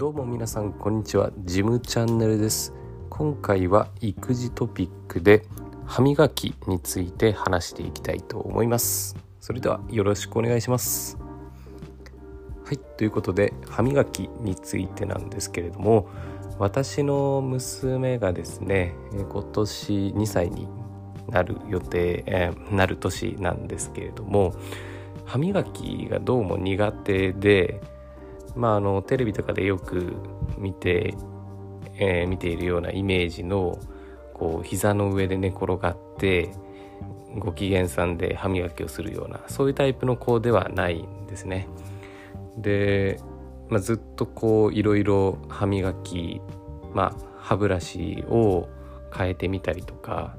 どうも皆さんこんにちは。ジムチャンネルです。今回は育児トピックで歯磨きについて話していきたいと思います。それではよろしくお願いします。はいということで歯磨きについてなんですけれども私の娘がですね今年2歳になる予定、えー、なる年なんですけれども歯磨きがどうも苦手でまああのテレビとかでよく見て、えー、見ているようなイメージのこう膝の上で寝転がってご機嫌さんで歯磨きをするようなそういうタイプの子ではないんですね。で、まあ、ずっとこういろいろ歯磨き、まあ、歯ブラシを変えてみたりとか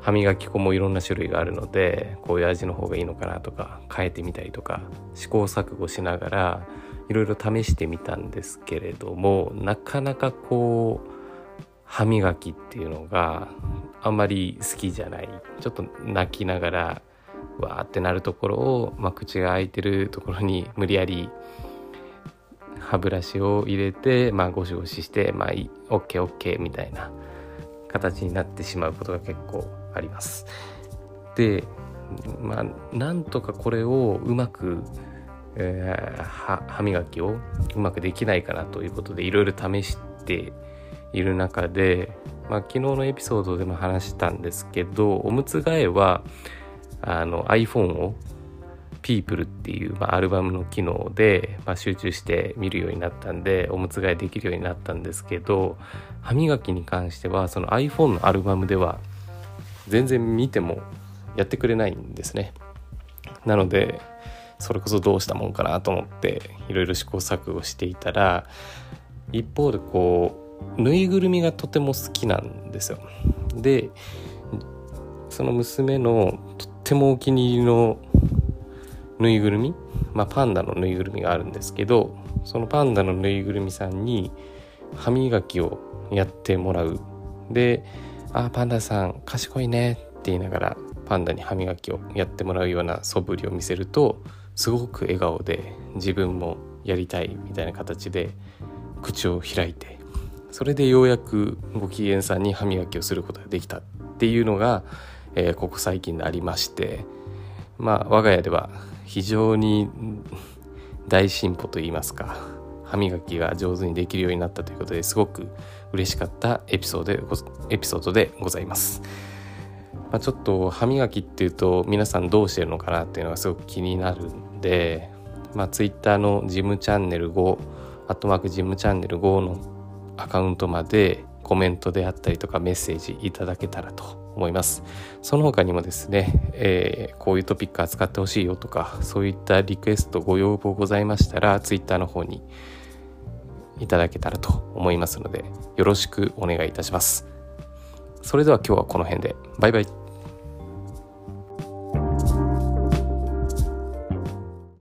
歯磨き粉もいろんな種類があるのでこういう味の方がいいのかなとか変えてみたりとか試行錯誤しながらいろいろ試してみたんですけれどもなかなかこう歯磨きっていうのがあんまり好きじゃないちょっと泣きながらわーってなるところを、まあ、口が開いてるところに無理やり歯ブラシを入れて、まあ、ゴシゴシして、まあ、OKOK みたいな形になってしまうことが結構あります。で、まあ、なんとかこれをうまく、えー、歯磨きをうまくできないかなということでいろいろ試している中で、まあ、昨日のエピソードでも話したんですけどおむつ替えはあの iPhone を People っていう、まあ、アルバムの機能で、まあ、集中して見るようになったんでおむつ替えできるようになったんですけど歯磨きに関してはその iPhone のアルバムでは全然見てもやってくれないんですね。なのでそれこそどうしたもんかなと思っていろいろ試行錯誤していたら一方でこうぬいぐるみがとても好きなんですよ。でその娘のとってもお気に入りのぬいぐるみ、まあ、パンダのぬいぐるみがあるんですけどそのパンダのぬいぐるみさんに歯磨きをやってもらう。であパンダさん賢いねって言いながらパンダに歯磨きをやってもらうような素振りを見せるとすごく笑顔で自分もやりたいみたいな形で口を開いてそれでようやくご機嫌さんに歯磨きをすることができたっていうのが、えー、ここ最近でありましてまあ我が家では非常に大進歩といいますか歯磨きが上手にできるようになったということですごく嬉しかったエピソードでエピソードでございます。まあ、ちょっと歯磨きっていうと皆さんどうしてるのかなっていうのがすごく気になるんで、まあ、Twitter のジムチャンネル5アットマークジムチャンネル5のアカウントまでコメントであったりとかメッセージいただけたらと思います。その他にもですね、えー、こういうトピック扱ってほしいよとかそういったリクエストご要望ございましたら Twitter の方にいただけたらと思いますのでよろしくお願いいたします。それでは今日はこの辺でバイバイ。